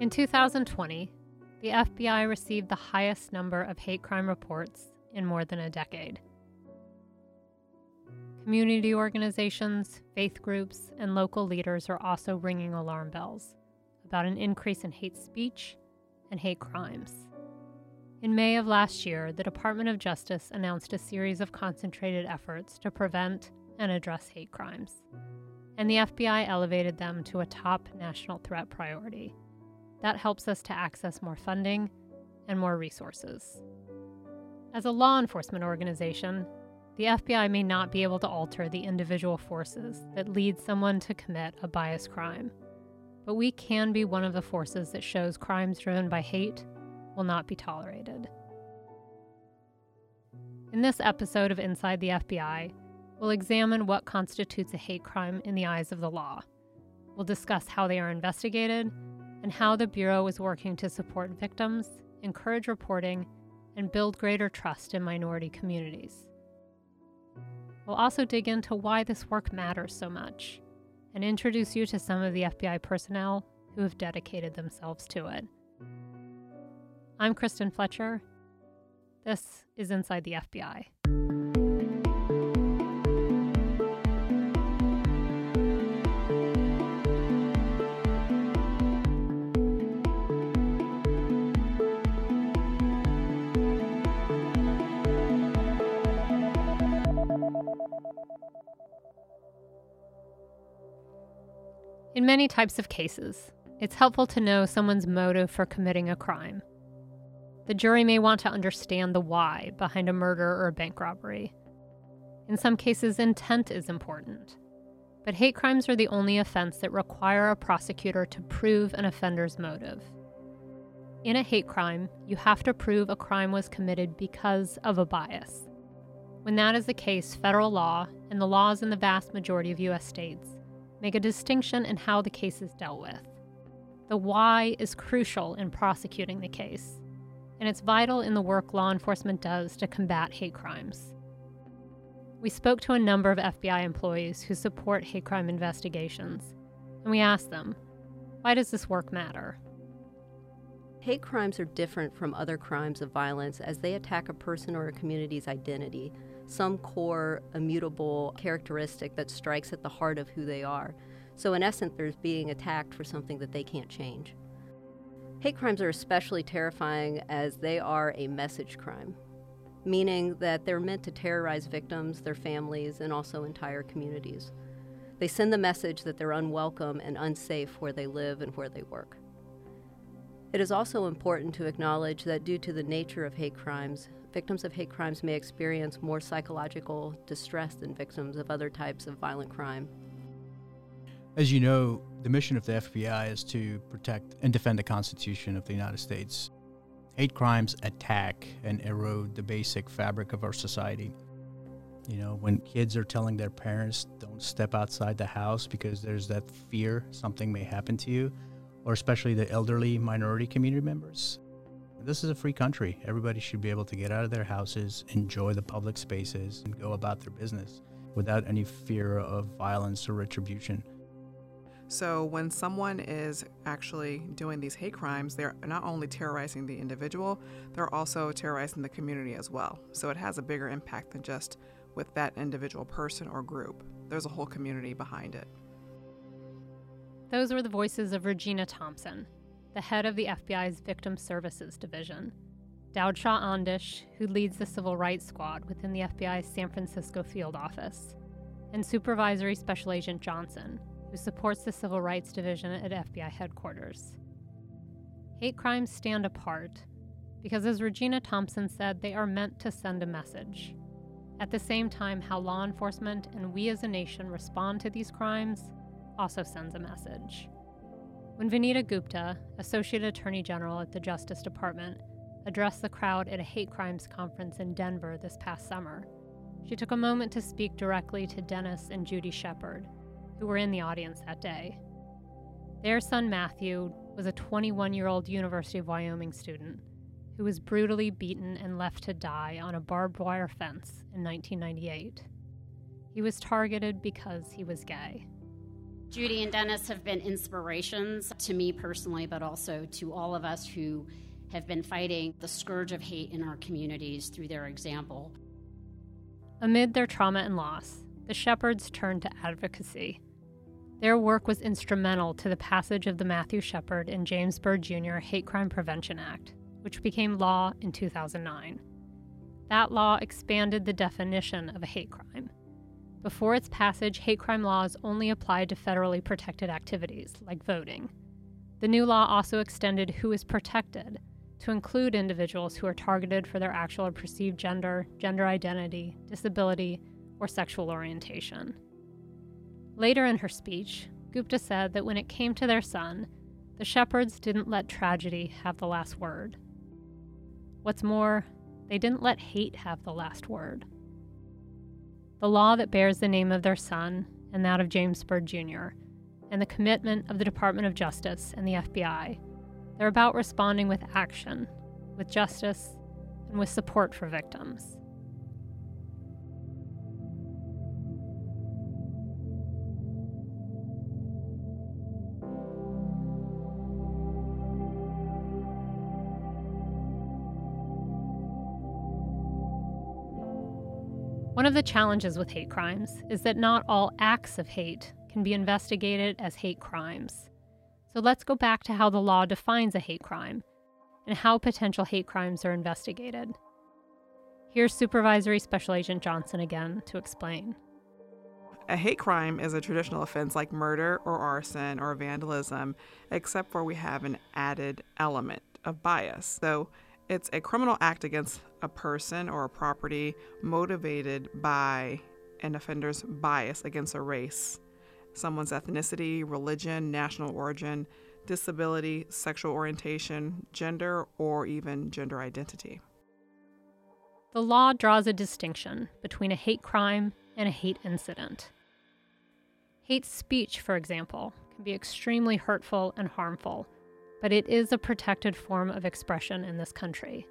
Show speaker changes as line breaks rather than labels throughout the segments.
In 2020, the FBI received the highest number of hate crime reports in more than a decade. Community organizations, faith groups, and local leaders are also ringing alarm bells about an increase in hate speech and hate crimes. In May of last year, the Department of Justice announced a series of concentrated efforts to prevent and address hate crimes, and the FBI elevated them to a top national threat priority. That helps us to access more funding and more resources. As a law enforcement organization, the FBI may not be able to alter the individual forces that lead someone to commit a biased crime, but we can be one of the forces that shows crimes driven by hate will not be tolerated. In this episode of Inside the FBI, we'll examine what constitutes a hate crime in the eyes of the law. We'll discuss how they are investigated and how the Bureau is working to support victims, encourage reporting, and build greater trust in minority communities. We'll also dig into why this work matters so much and introduce you to some of the FBI personnel who have dedicated themselves to it. I'm Kristen Fletcher. This is Inside the FBI. In many types of cases, it's helpful to know someone's motive for committing a crime. The jury may want to understand the why behind a murder or a bank robbery. In some cases, intent is important. But hate crimes are the only offense that require a prosecutor to prove an offender's motive. In a hate crime, you have to prove a crime was committed because of a bias. When that is the case, federal law and the laws in the vast majority of U.S. states make a distinction in how the case is dealt with. The why is crucial in prosecuting the case, and it's vital in the work law enforcement does to combat hate crimes. We spoke to a number of FBI employees who support hate crime investigations, and we asked them, why does this work matter?
Hate crimes are different from other crimes of violence as they attack a person or a community's identity some core, immutable characteristic that strikes at the heart of who they are. So, in essence, they're being attacked for something that they can't change. Hate crimes are especially terrifying as they are a message crime, meaning that they're meant to terrorize victims, their families, and also entire communities. They send the message that they're unwelcome and unsafe where they live and where they work. It is also important to acknowledge that due to the nature of hate crimes, victims of hate crimes may experience more psychological distress than victims of other types of violent crime.
As you know, the mission of the FBI is to protect and defend the Constitution of the United States. Hate crimes attack and erode the basic fabric of our society. You know, when kids are telling their parents, don't step outside the house because there's that fear something may happen to you, or especially the elderly minority community members, this is a free country. Everybody should be able to get out of their houses, enjoy the public spaces, and go about their business without any fear of violence or retribution.
So, when someone is actually doing these hate crimes, they're not only terrorizing the individual, they're also terrorizing the community as well. So, it has a bigger impact than just with that individual person or group. There's a whole community behind it.
Those were the voices of Regina Thompson, the head of the FBI's Victim Services Division, Daud Shah Ondish, who leads the Civil Rights Squad within the FBI's San Francisco field office, and Supervisory Special Agent Johnson, who supports the Civil Rights Division at FBI headquarters. Hate crimes stand apart because, as Regina Thompson said, they are meant to send a message. At the same time, how law enforcement and we as a nation respond to these crimes also sends a message. When Vanita Gupta, Associate Attorney General at the Justice Department, addressed the crowd at a hate crimes conference in Denver this past summer, she took a moment to speak directly to Dennis and Judy Shepard, who were in the audience that day. Their son Matthew was a 21 year old University of Wyoming student who was brutally beaten and left to die on a barbed wire fence in 1998. He was targeted because he was gay.
Judy and Dennis have been inspirations to me personally, but also to all of us who have been fighting the scourge of hate in our communities through their example.
Amid their trauma and loss, the Shepards turned to advocacy. Their work was instrumental to the passage of the Matthew Shepard and James Byrd Jr. Hate Crime Prevention Act, which became law in 2009. That law expanded the definition of a hate crime. Before its passage, hate crime laws only applied to federally protected activities, like voting. The new law also extended who is protected to include individuals who are targeted for their actual or perceived gender, gender identity, disability, or sexual orientation. Later in her speech, Gupta said that when it came to their son, the Shepards didn't let tragedy have the last word. What's more, they didn't let hate have the last word. The law that bears the name of their son and that of James Byrd Jr., and the commitment of the Department of Justice and the FBI they're about responding with action, with justice, and with support for victims. One of the challenges with hate crimes is that not all acts of hate can be investigated as hate crimes. So let's go back to how the law defines a hate crime and how potential hate crimes are investigated. Here's Supervisory Special Agent Johnson again to explain.
A hate crime is a traditional offense like murder or arson or vandalism, except for we have an added element of bias. So it's a criminal act against a person or a property motivated by an offender's bias against a race, someone's ethnicity, religion, national origin, disability, sexual orientation, gender, or even gender identity.
The law draws a distinction between a hate crime and a hate incident. Hate speech, for example, can be extremely hurtful and harmful, but it is a protected form of expression in this country.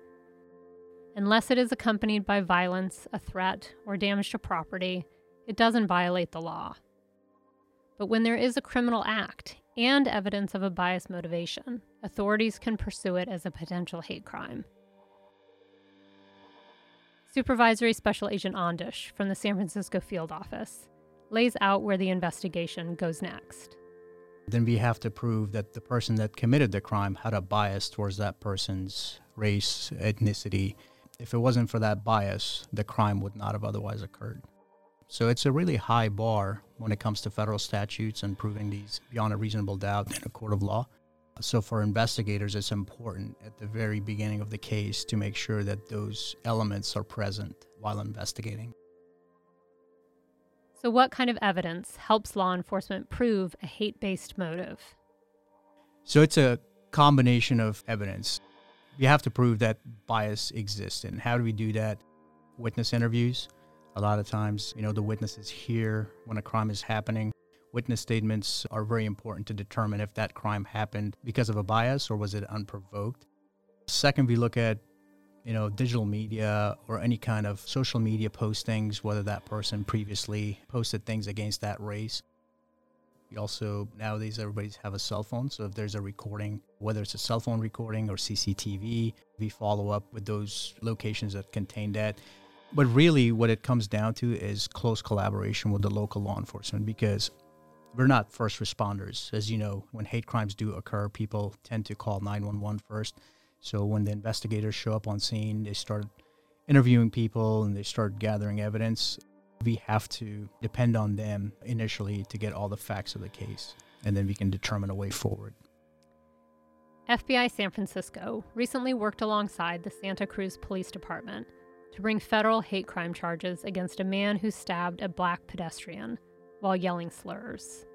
Unless it is accompanied by violence, a threat, or damage to property, it doesn't violate the law. But when there is a criminal act and evidence of a biased motivation, authorities can pursue it as a potential hate crime. Supervisory Special Agent Ondish from the San Francisco Field Office lays out where the investigation goes next.
Then we have to prove that the person that committed the crime had a bias towards that person's race, ethnicity. If it wasn't for that bias, the crime would not have otherwise occurred. So it's a really high bar when it comes to federal statutes and proving these beyond a reasonable doubt in a court of law. So for investigators, it's important at the very beginning of the case to make sure that those elements are present while investigating.
So, what kind of evidence helps law enforcement prove a hate based motive?
So, it's a combination of evidence. You have to prove that bias exists. And how do we do that? Witness interviews, a lot of times, you know, the witnesses hear when a crime is happening. Witness statements are very important to determine if that crime happened because of a bias or was it unprovoked. Second, we look at, you know, digital media or any kind of social media postings, whether that person previously posted things against that race. We also, nowadays, everybody's have a cell phone. So if there's a recording, whether it's a cell phone recording or CCTV, we follow up with those locations that contain that. But really, what it comes down to is close collaboration with the local law enforcement because we're not first responders. As you know, when hate crimes do occur, people tend to call 911 first. So when the investigators show up on scene, they start interviewing people and they start gathering evidence. We have to depend on them initially to get all the facts of the case, and then we can determine a way forward.
FBI San Francisco recently worked alongside the Santa Cruz Police Department to bring federal hate crime charges against a man who stabbed a black pedestrian while yelling slurs.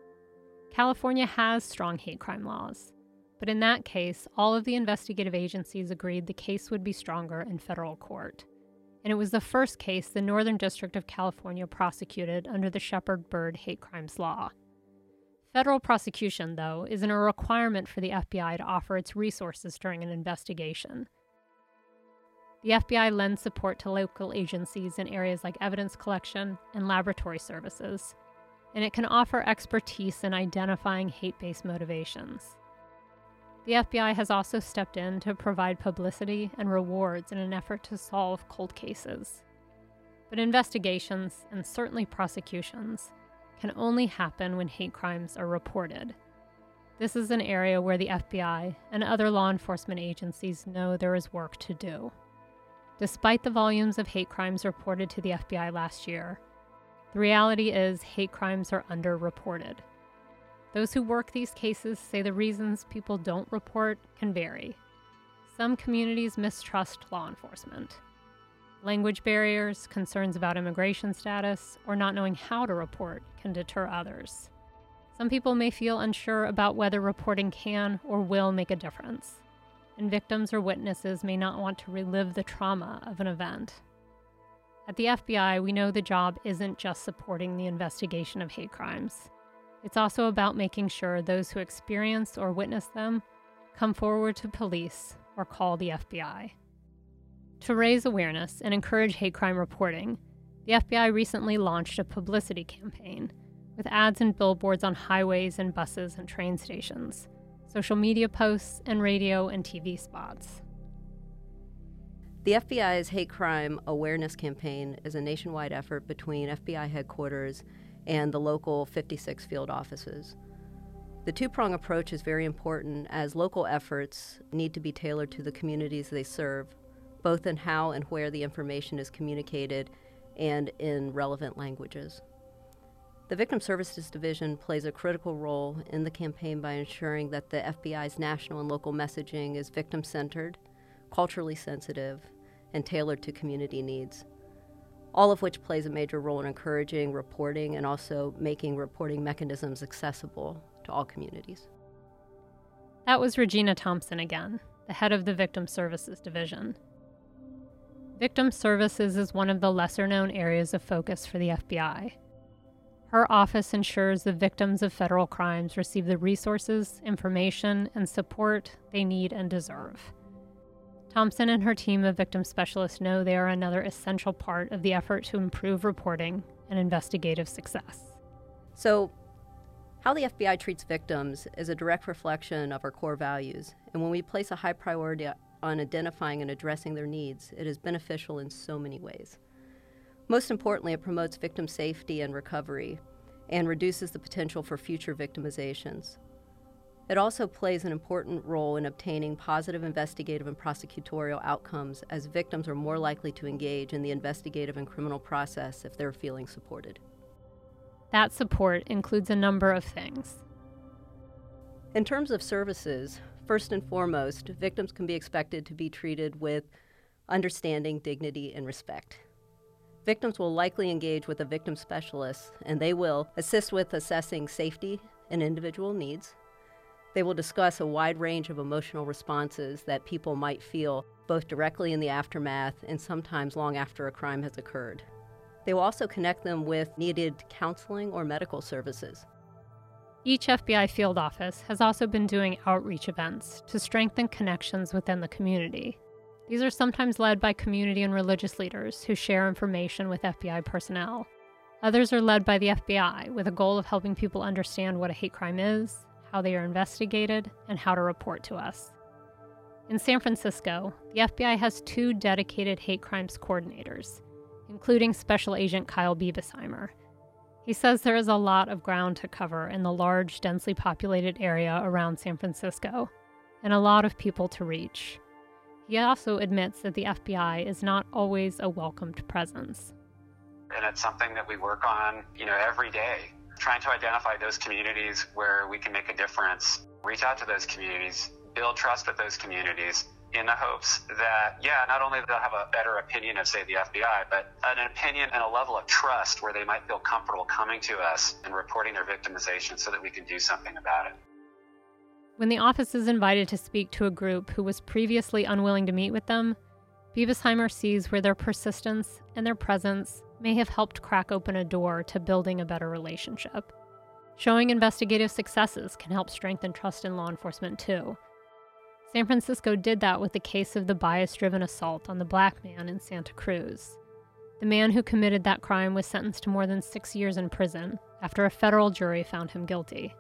California has strong hate crime laws, but in that case, all of the investigative agencies agreed the case would be stronger in federal court. And it was the first case the Northern District of California prosecuted under the Shepard Byrd hate crimes law. Federal prosecution, though, isn't a requirement for the FBI to offer its resources during an investigation. The FBI lends support to local agencies in areas like evidence collection and laboratory services. and it can offer expertise in identifying hate based motivations. The FBI has also stepped in to provide publicity and rewards in an effort to solve cold cases. But investigations, and certainly prosecutions, can only happen when hate crimes are reported. This is an area where the FBI and other law enforcement agencies know there is work to do. Despite the volumes of hate crimes reported to the FBI last year, the reality is hate crimes are underreported. Those who work these cases say the reasons people don't report can vary. Some communities mistrust law enforcement. Language barriers, concerns about immigration status, or not knowing how to report can deter others. Some people may feel unsure about whether reporting can or will make a difference, and victims or witnesses may not want to relive the trauma of an event. At the FBI, we know the job isn't just supporting the investigation of hate crimes. It's also about making sure those who experience or witness them come forward to police or call the FBI. To raise awareness and encourage hate crime reporting, the FBI recently launched a publicity campaign with ads and billboards on highways and buses and train stations, social media posts, and radio and TV spots.
The FBI's hate crime awareness campaign is a nationwide effort between FBI headquarters and the local 56 field offices. The two prong approach is very important as local efforts need to be tailored to the communities they serve, both in how and where the information is communicated and in relevant languages. The Victim Services Division plays a critical role in the campaign by ensuring that the FBI's national and local messaging is victim centered, culturally sensitive, and tailored to community needs all of which plays a major role in encouraging reporting and also making reporting mechanisms accessible to all communities.
That was Regina Thompson again, the head of the Victim Services Division. Victim Services is one of the lesser known areas of focus for the FBI. Her office ensures the victims of federal crimes receive the resources, information, and support they need and deserve. Thompson and her team of victim specialists know they are another essential part of the effort to improve reporting and investigative success.
So, how the FBI treats victims is a direct reflection of our core values, and when we place a high priority on identifying and addressing their needs, it is beneficial in so many ways. Most importantly, it promotes victim safety and recovery and reduces the potential for future victimizations. It also plays an important role in obtaining positive investigative and prosecutorial outcomes, as victims are more likely to engage in the investigative and criminal process if they're feeling supported.
That support includes a number of things.
In terms of services, first and foremost, victims can be expected to be treated with understanding, dignity, and respect. Victims will likely engage with a victim specialist, and they will assist with assessing safety and individual needs, they will discuss a wide range of emotional responses that people might feel both directly in the aftermath and sometimes long after a crime has occurred. They will also connect them with needed counseling or medical services.
Each FBI field office has also been doing outreach events to strengthen connections within the community. These are sometimes led by community and religious leaders who share information with FBI personnel. Others are led by the FBI with a goal of helping people understand what a hate crime is how they are investigated, and how to report to us. In San Francisco, the FBI has two dedicated hate crimes coordinators, including Special Agent Kyle Biebesheimer. He says there is a lot of ground to cover in the large, densely populated area around San Francisco, and a lot of people to reach. He also admits that the FBI is not always a welcomed presence.
And it's something that we work on, you know, every day trying to identify those communities where we can make a difference, reach out to those communities, build trust with those communities in the hopes that, yeah, not only they'll have a better opinion of, say, the FBI, but an opinion and a level of trust where they might feel comfortable coming to us and reporting their victimization so that we can do something about it.
When the office is invited to speak to a group who was previously unwilling to meet with them, Biebesheimer sees where their persistence and their presence may have helped crack open a door to building a better relationship. Showing investigative successes can help strengthen trust in law enforcement too. San Francisco did that with the case of the bias driven assault on the black man in Santa Cruz. The man who committed that crime was sentenced to more than six years in prison, after a federal jury found him guilty.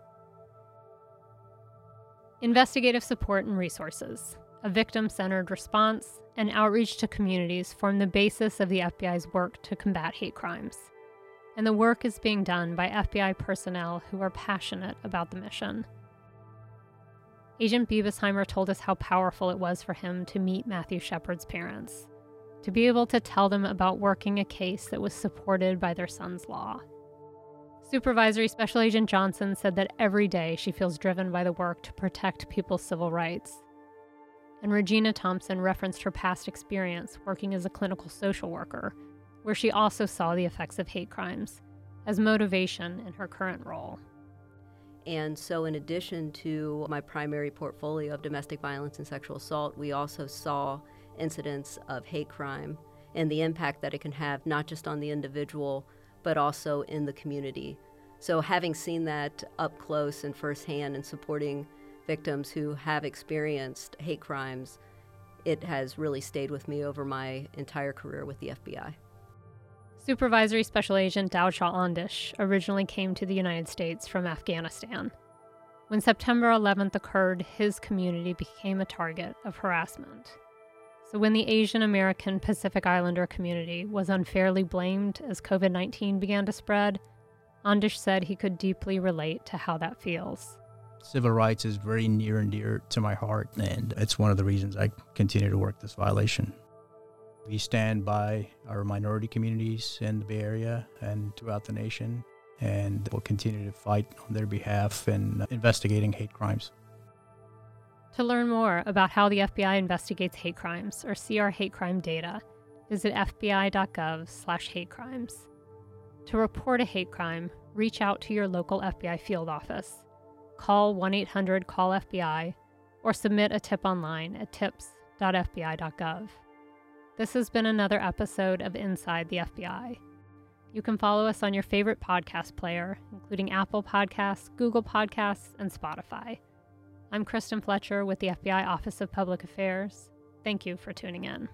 Investigative support and resources, a victim centered response, and outreach to communities form the basis of the FBI's work to combat hate crimes. And the work is being done by FBI personnel who are passionate about the mission. Agent Biebesheimer told us how powerful it was for him to meet Matthew Shepard's parents, to be able to tell them about working a case that was supported by their son's law. Supervisory Special Agent Johnson said that every day she feels driven by the work to protect people's civil rights. And Regina Thompson referenced her past experience working as a clinical social worker, where she also saw the effects of hate crimes as motivation in her current role.
And so, in addition to my primary portfolio of domestic violence and sexual assault, we also saw incidents of hate crime and the impact that it can have not just on the individual, but also in the community. So, having seen that up close and firsthand and supporting victims who have experienced hate crimes, it has really stayed with me over my entire career with the FBI.
Supervisory Special Agent Daud Shah Ondish originally came to the United States from Afghanistan. When September 11th occurred, his community became a target of harassment. So, when the Asian American Pacific Islander community was unfairly blamed as COVID 19 began to spread, Ondish said he could deeply relate to how that feels.
Civil rights is very near and dear to my heart, and it's one of the reasons I continue to work this violation. We stand by our minority communities in the Bay Area and throughout the nation, and we'll continue to fight on their behalf in investigating hate crimes.
To learn more about how the FBI investigates hate crimes or see our hate crime data, visit fbi.gov/hatecrimes. To report a hate crime, reach out to your local FBI field office. Call 1-800-CALL-FBI or submit a tip online at tips.fbi.gov. This has been another episode of Inside the FBI. You can follow us on your favorite podcast player, including Apple Podcasts, Google Podcasts, and Spotify. I'm Kristen Fletcher with the FBI Office of Public Affairs. Thank you for tuning in.